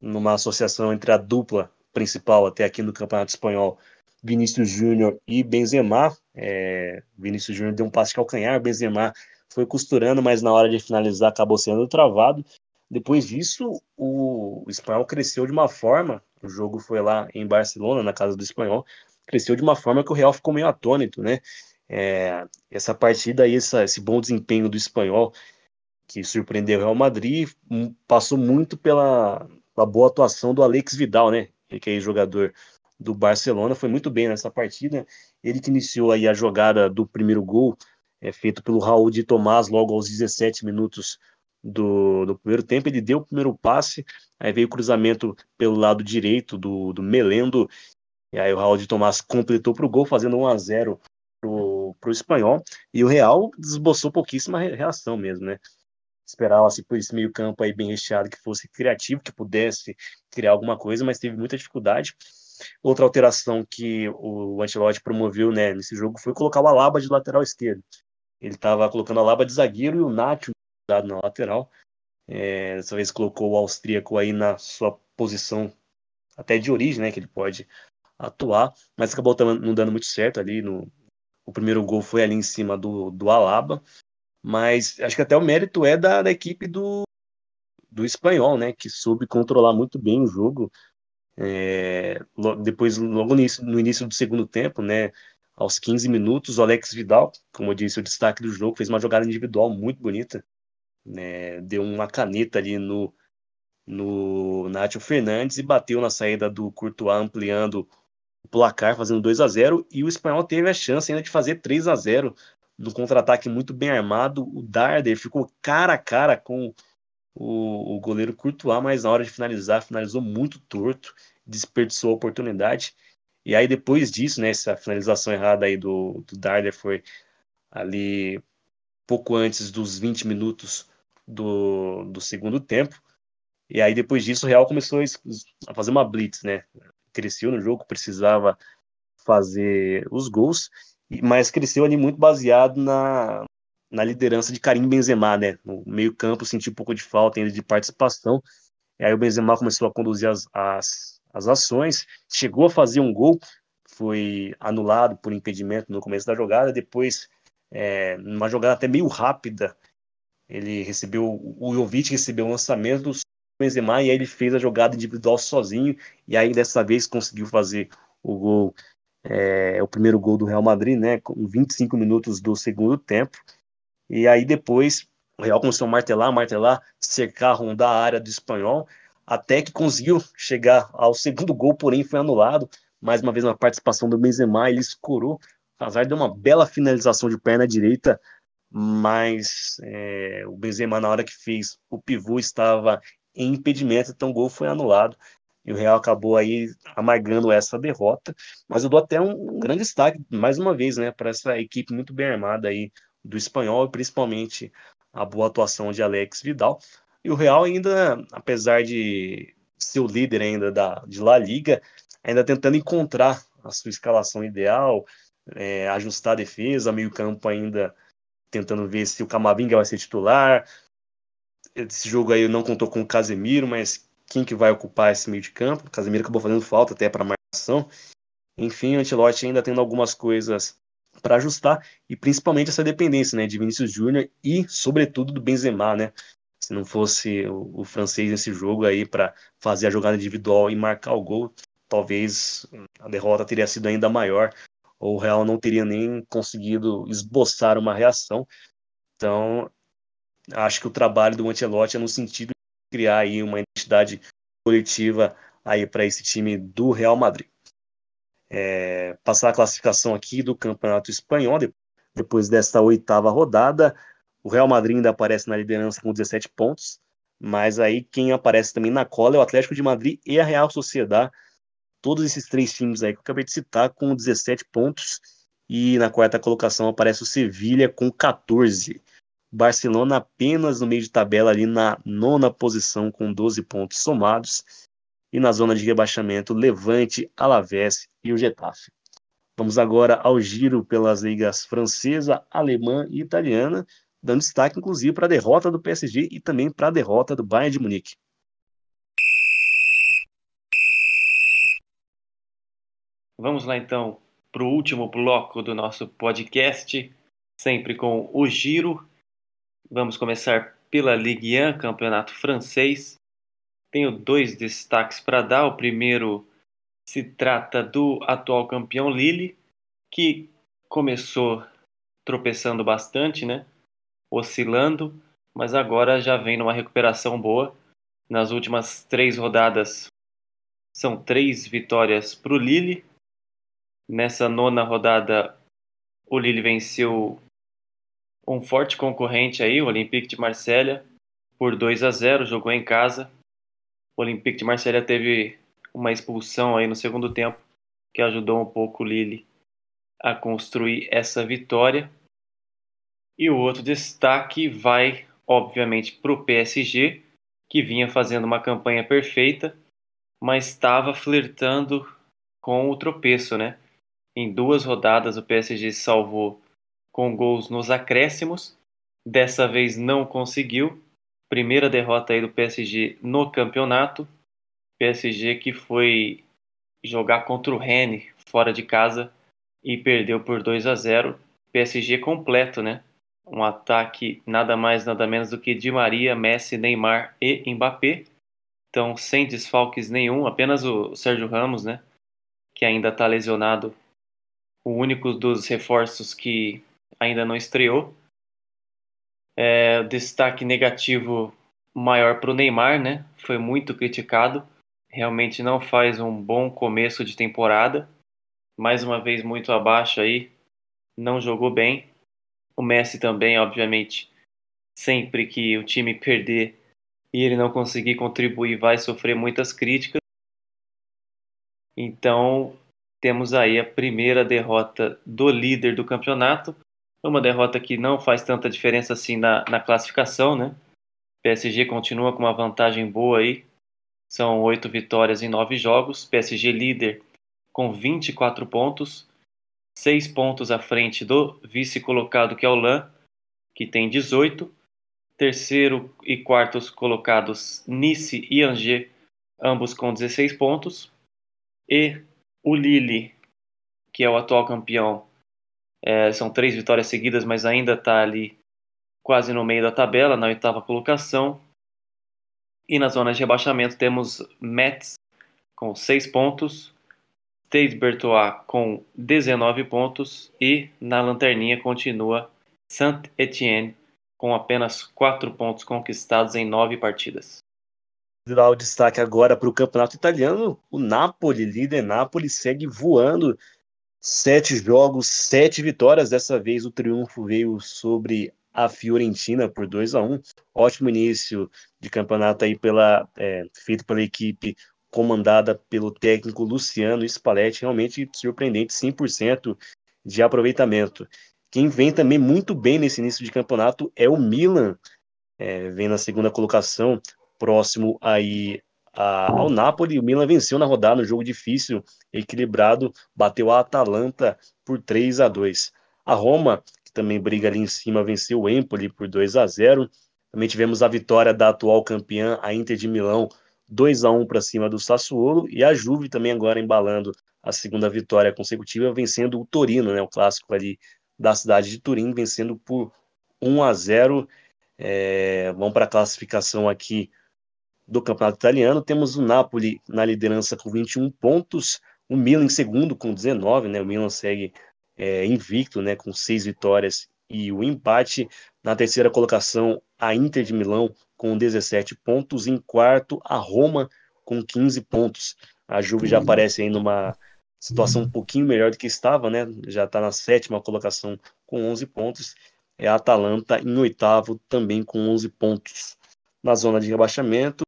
numa associação entre a dupla principal até aqui no Campeonato Espanhol, Vinícius Júnior e Benzema. É, Vinícius Júnior deu um passe calcanhar, Benzema foi costurando, mas na hora de finalizar acabou sendo travado. Depois disso, o espanhol cresceu de uma forma o jogo foi lá em Barcelona, na casa do Espanhol, cresceu de uma forma que o Real ficou meio atônito, né? É, essa partida aí, esse bom desempenho do Espanhol, que surpreendeu o Real Madrid, hum, passou muito pela, pela boa atuação do Alex Vidal, né? Ele que é jogador do Barcelona, foi muito bem nessa partida. Ele que iniciou aí a jogada do primeiro gol, é, feito pelo Raul de Tomás logo aos 17 minutos do, do primeiro tempo, ele deu o primeiro passe, aí veio o cruzamento pelo lado direito do, do Melendo, e aí o Raul de Tomás completou para o gol, fazendo 1 a 0 para o espanhol, e o Real desboçou pouquíssima reação mesmo, né? esperava-se por esse meio campo aí bem recheado que fosse criativo, que pudesse criar alguma coisa, mas teve muita dificuldade. Outra alteração que o Ancelotti promoveu né, nesse jogo foi colocar o Alaba de lateral esquerdo. Ele estava colocando o Alaba de zagueiro e o Nacho dado na lateral. É, dessa vez colocou o austríaco aí na sua posição até de origem, né, que ele pode atuar, mas acabou não dando muito certo ali no o primeiro gol foi ali em cima do, do Alaba, mas acho que até o mérito é da, da equipe do, do espanhol, né, que soube controlar muito bem o jogo. É, depois, logo no início, no início do segundo tempo, né, aos 15 minutos, o Alex Vidal, como eu disse, o destaque do jogo, fez uma jogada individual muito bonita, né, deu uma caneta ali no, no Nacho Fernandes e bateu na saída do Courtois, ampliando o placar, fazendo 2 a 0 e o espanhol teve a chance ainda de fazer 3 a 0 no contra-ataque muito bem armado. O Darder ficou cara a cara com o, o goleiro Courtois, mas na hora de finalizar, finalizou muito torto, desperdiçou a oportunidade. E aí, depois disso, né, essa finalização errada aí do, do Darder foi ali pouco antes dos 20 minutos do, do segundo tempo. E aí, depois disso, o Real começou a fazer uma blitz, né? Cresceu no jogo, precisava fazer os gols mas cresceu ali muito baseado na, na liderança de Karim Benzema, né? No meio campo sentiu um pouco de falta ainda de participação, e aí o Benzema começou a conduzir as, as, as ações, chegou a fazer um gol, foi anulado por impedimento no começo da jogada, depois, é, numa jogada até meio rápida, ele recebeu, o Jovic recebeu o lançamento do Benzema, e aí ele fez a jogada individual sozinho, e aí dessa vez conseguiu fazer o gol é, o primeiro gol do Real Madrid, né, com 25 minutos do segundo tempo. E aí depois o Real começou a martelar, martelar, cercar, rondar a área do espanhol, até que conseguiu chegar ao segundo gol, porém foi anulado. Mais uma vez uma participação do Benzema, ele escorou. Hazard deu uma bela finalização de perna direita, mas é, o Benzema na hora que fez o pivô estava em impedimento, então o gol foi anulado e o Real acabou aí amargando essa derrota. Mas eu dou até um, um grande destaque, mais uma vez, né, para essa equipe muito bem armada aí do espanhol, e principalmente a boa atuação de Alex Vidal. E o Real ainda, apesar de ser o líder ainda da, de La Liga, ainda tentando encontrar a sua escalação ideal, é, ajustar a defesa, meio campo ainda tentando ver se o Camavinga vai ser titular. Esse jogo aí não contou com o Casemiro, mas quem que vai ocupar esse meio de campo. O Casemiro acabou fazendo falta até para marcação. Enfim, o Ancelotti ainda tendo algumas coisas para ajustar e principalmente essa dependência, né, de Vinícius Júnior e sobretudo do Benzema, né? Se não fosse o, o francês nesse jogo aí para fazer a jogada individual e marcar o gol, talvez a derrota teria sido ainda maior ou o Real não teria nem conseguido esboçar uma reação. Então, acho que o trabalho do Ancelotti é no sentido criar aí uma identidade coletiva aí para esse time do Real Madrid. É, passar a classificação aqui do Campeonato Espanhol, depois desta oitava rodada, o Real Madrid ainda aparece na liderança com 17 pontos, mas aí quem aparece também na cola é o Atlético de Madrid e a Real Sociedad, todos esses três times aí que eu acabei de citar com 17 pontos, e na quarta colocação aparece o Sevilha com 14. Barcelona apenas no meio de tabela ali na nona posição com 12 pontos somados. E na zona de rebaixamento, Levante, Alavés e o Getafe. Vamos agora ao giro pelas ligas francesa, alemã e italiana, dando destaque inclusive para a derrota do PSG e também para a derrota do Bayern de Munique. Vamos lá então para o último bloco do nosso podcast, sempre com o giro Vamos começar pela Ligue 1, campeonato francês. Tenho dois destaques para dar. O primeiro se trata do atual campeão Lille, que começou tropeçando bastante, né? Oscilando, mas agora já vem numa recuperação boa. Nas últimas três rodadas são três vitórias para o Lille. Nessa nona rodada, o Lille venceu um forte concorrente aí, o Olympique de Marselha, por 2 a 0, jogou em casa. O Olympique de Marselha teve uma expulsão aí no segundo tempo, que ajudou um pouco o Lille a construir essa vitória. E o outro destaque vai obviamente, para o PSG, que vinha fazendo uma campanha perfeita, mas estava flertando com o tropeço, né? Em duas rodadas o PSG salvou com gols nos acréscimos, dessa vez não conseguiu. Primeira derrota aí do PSG no campeonato. PSG que foi jogar contra o Rennes fora de casa e perdeu por 2 a 0. PSG completo, né? Um ataque nada mais nada menos do que Di Maria, Messi, Neymar e Mbappé. Então, sem desfalques nenhum, apenas o Sérgio Ramos, né? Que ainda está lesionado. O único dos reforços que ainda não estreou. É, destaque negativo maior para o Neymar, né? Foi muito criticado. Realmente não faz um bom começo de temporada. Mais uma vez muito abaixo aí. Não jogou bem. O Messi também, obviamente, sempre que o time perder e ele não conseguir contribuir, vai sofrer muitas críticas. Então, temos aí a primeira derrota do líder do campeonato. Uma derrota que não faz tanta diferença assim na, na classificação, né? PSG continua com uma vantagem boa aí. São oito vitórias em nove jogos. PSG líder com 24 pontos, seis pontos à frente do vice-colocado que é o LAN, que tem 18. Terceiro e quartos colocados Nice e Angers, ambos com 16 pontos. E o Lille, que é o atual campeão, é, são três vitórias seguidas, mas ainda está ali quase no meio da tabela, na oitava colocação. E na zona de rebaixamento temos Metz com 6 pontos, Stade Bertois com 19 pontos e na lanterninha continua Saint-Étienne com apenas 4 pontos conquistados em 9 partidas. Dar o destaque agora para o campeonato italiano. O Napoli, líder Napoli, segue voando. Sete jogos, sete vitórias. Dessa vez o triunfo veio sobre a Fiorentina por 2 a 1 Ótimo início de campeonato aí pela, é, feito pela equipe comandada pelo técnico Luciano Spalletti. Realmente surpreendente, 100% de aproveitamento. Quem vem também muito bem nesse início de campeonato é o Milan, é, vem na segunda colocação, próximo aí a, ao Napoli. O Milan venceu na rodada, no jogo difícil, equilibrado, bateu a Atalanta por 3 a 2. A Roma, que também briga ali em cima, venceu o Empoli por 2 a 0. Também tivemos a vitória da atual campeã, a Inter de Milão, 2 a 1 para cima do Sassuolo, e a Juve também agora embalando a segunda vitória consecutiva, vencendo o Torino, né, o clássico ali da cidade de Turim, vencendo por 1 a 0. É, vamos para a classificação aqui do Campeonato Italiano. Temos o Napoli na liderança com 21 pontos, o Milan em segundo com 19, né? O Milan segue é, invicto, né? Com seis vitórias e o empate. Na terceira colocação, a Inter de Milão com 17 pontos. Em quarto, a Roma com 15 pontos. A Juve já aparece aí numa situação um pouquinho melhor do que estava, né? Já está na sétima colocação com 11 pontos. É a Atalanta em oitavo também com 11 pontos. Na zona de rebaixamento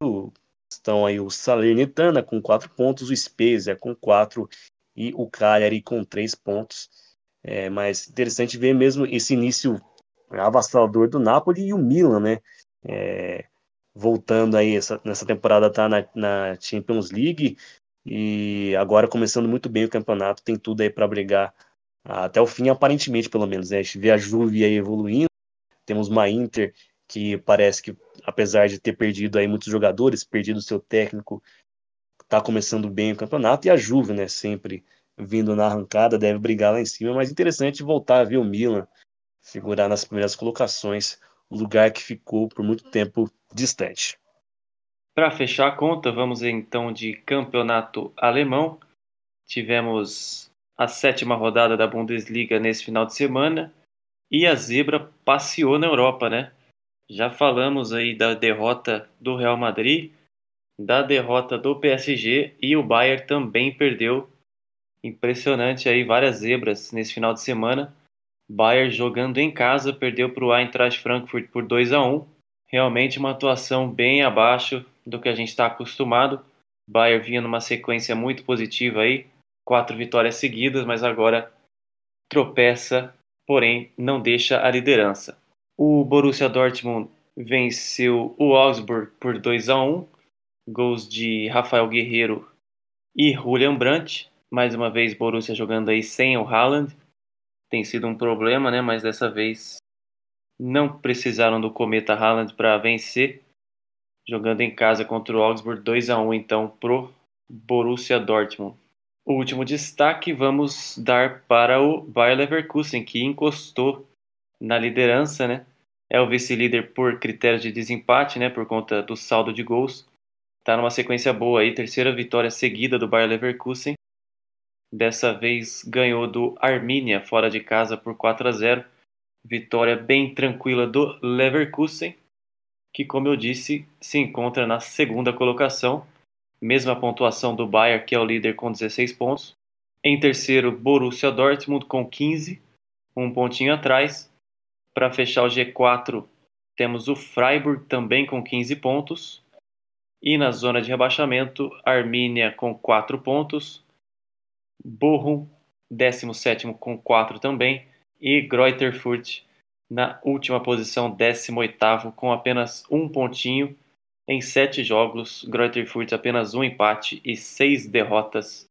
estão aí o Salernitana com 4 pontos, o Spezia com 4 e o Cagliari com 3 pontos. É, mas interessante ver mesmo esse início avassalador do Napoli e o Milan, né? É, voltando aí essa, nessa temporada tá na, na Champions League e agora começando muito bem o campeonato, tem tudo aí para brigar até o fim, aparentemente pelo menos. Né? A gente vê a Juve aí evoluindo, temos uma Inter que parece que apesar de ter perdido aí muitos jogadores, perdido seu técnico, está começando bem o campeonato e a Juve, né, sempre vindo na arrancada, deve brigar lá em cima, mas interessante voltar a ver o Milan figurar nas primeiras colocações, lugar que ficou por muito tempo distante. Para fechar a conta, vamos então de campeonato alemão. Tivemos a sétima rodada da Bundesliga nesse final de semana e a zebra passeou na Europa, né? Já falamos aí da derrota do Real Madrid, da derrota do PSG e o Bayern também perdeu. Impressionante aí várias zebras nesse final de semana. Bayern jogando em casa perdeu para o Eintracht Frankfurt por 2 a 1. Realmente uma atuação bem abaixo do que a gente está acostumado. Bayern vinha numa sequência muito positiva aí, quatro vitórias seguidas, mas agora tropeça, porém não deixa a liderança. O Borussia Dortmund venceu o Augsburg por 2 a 1 gols de Rafael Guerreiro e Julian Brandt. Mais uma vez, Borussia jogando aí sem o Haaland. Tem sido um problema, né? Mas dessa vez não precisaram do Cometa Haaland para vencer. Jogando em casa contra o Augsburg 2 a 1 então pro Borussia Dortmund. O último destaque vamos dar para o Bayer Leverkusen, que encostou na liderança, né? É o vice-líder por critério de desempate, né? Por conta do saldo de gols. Tá numa sequência boa aí, terceira vitória seguida do Bayer Leverkusen. Dessa vez ganhou do Arminia fora de casa por 4 a 0. Vitória bem tranquila do Leverkusen, que como eu disse, se encontra na segunda colocação, mesma pontuação do Bayern, que é o líder com 16 pontos. Em terceiro, Borussia Dortmund com 15, um pontinho atrás. Para fechar o G4, temos o Freiburg também com 15 pontos. E na zona de rebaixamento, Armínia com 4 pontos, Bochum, 17 com 4 também, e Greuther Fürth na última posição, 18 com apenas um pontinho em 7 jogos. Greuther Fürth apenas um empate e 6 derrotas.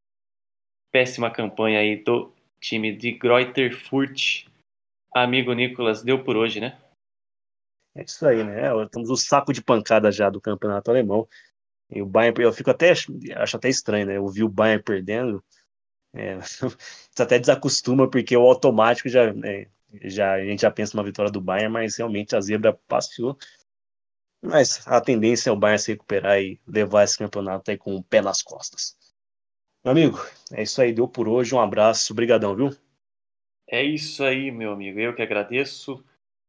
Péssima campanha aí do time de Greuther Fürth. Amigo Nicolas, deu por hoje, né? É isso aí, né? Estamos o saco de pancada já do campeonato alemão. E o Bayern, eu fico até, acho até estranho, né? Eu vi o Bayern perdendo. É, você até desacostuma, porque o automático já, né, já a gente já pensa numa vitória do Bayern, mas realmente a zebra passeou. Mas a tendência é o Bayern se recuperar e levar esse campeonato aí com o pé nas costas. Meu amigo, é isso aí, deu por hoje. Um abraço, obrigadão, viu? É isso aí, meu amigo. Eu que agradeço.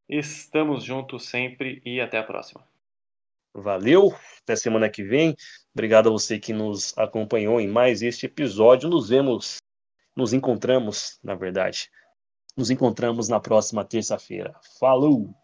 Estamos juntos sempre e até a próxima. Valeu, até semana que vem. Obrigado a você que nos acompanhou em mais este episódio. Nos vemos, nos encontramos, na verdade. Nos encontramos na próxima terça-feira. Falou!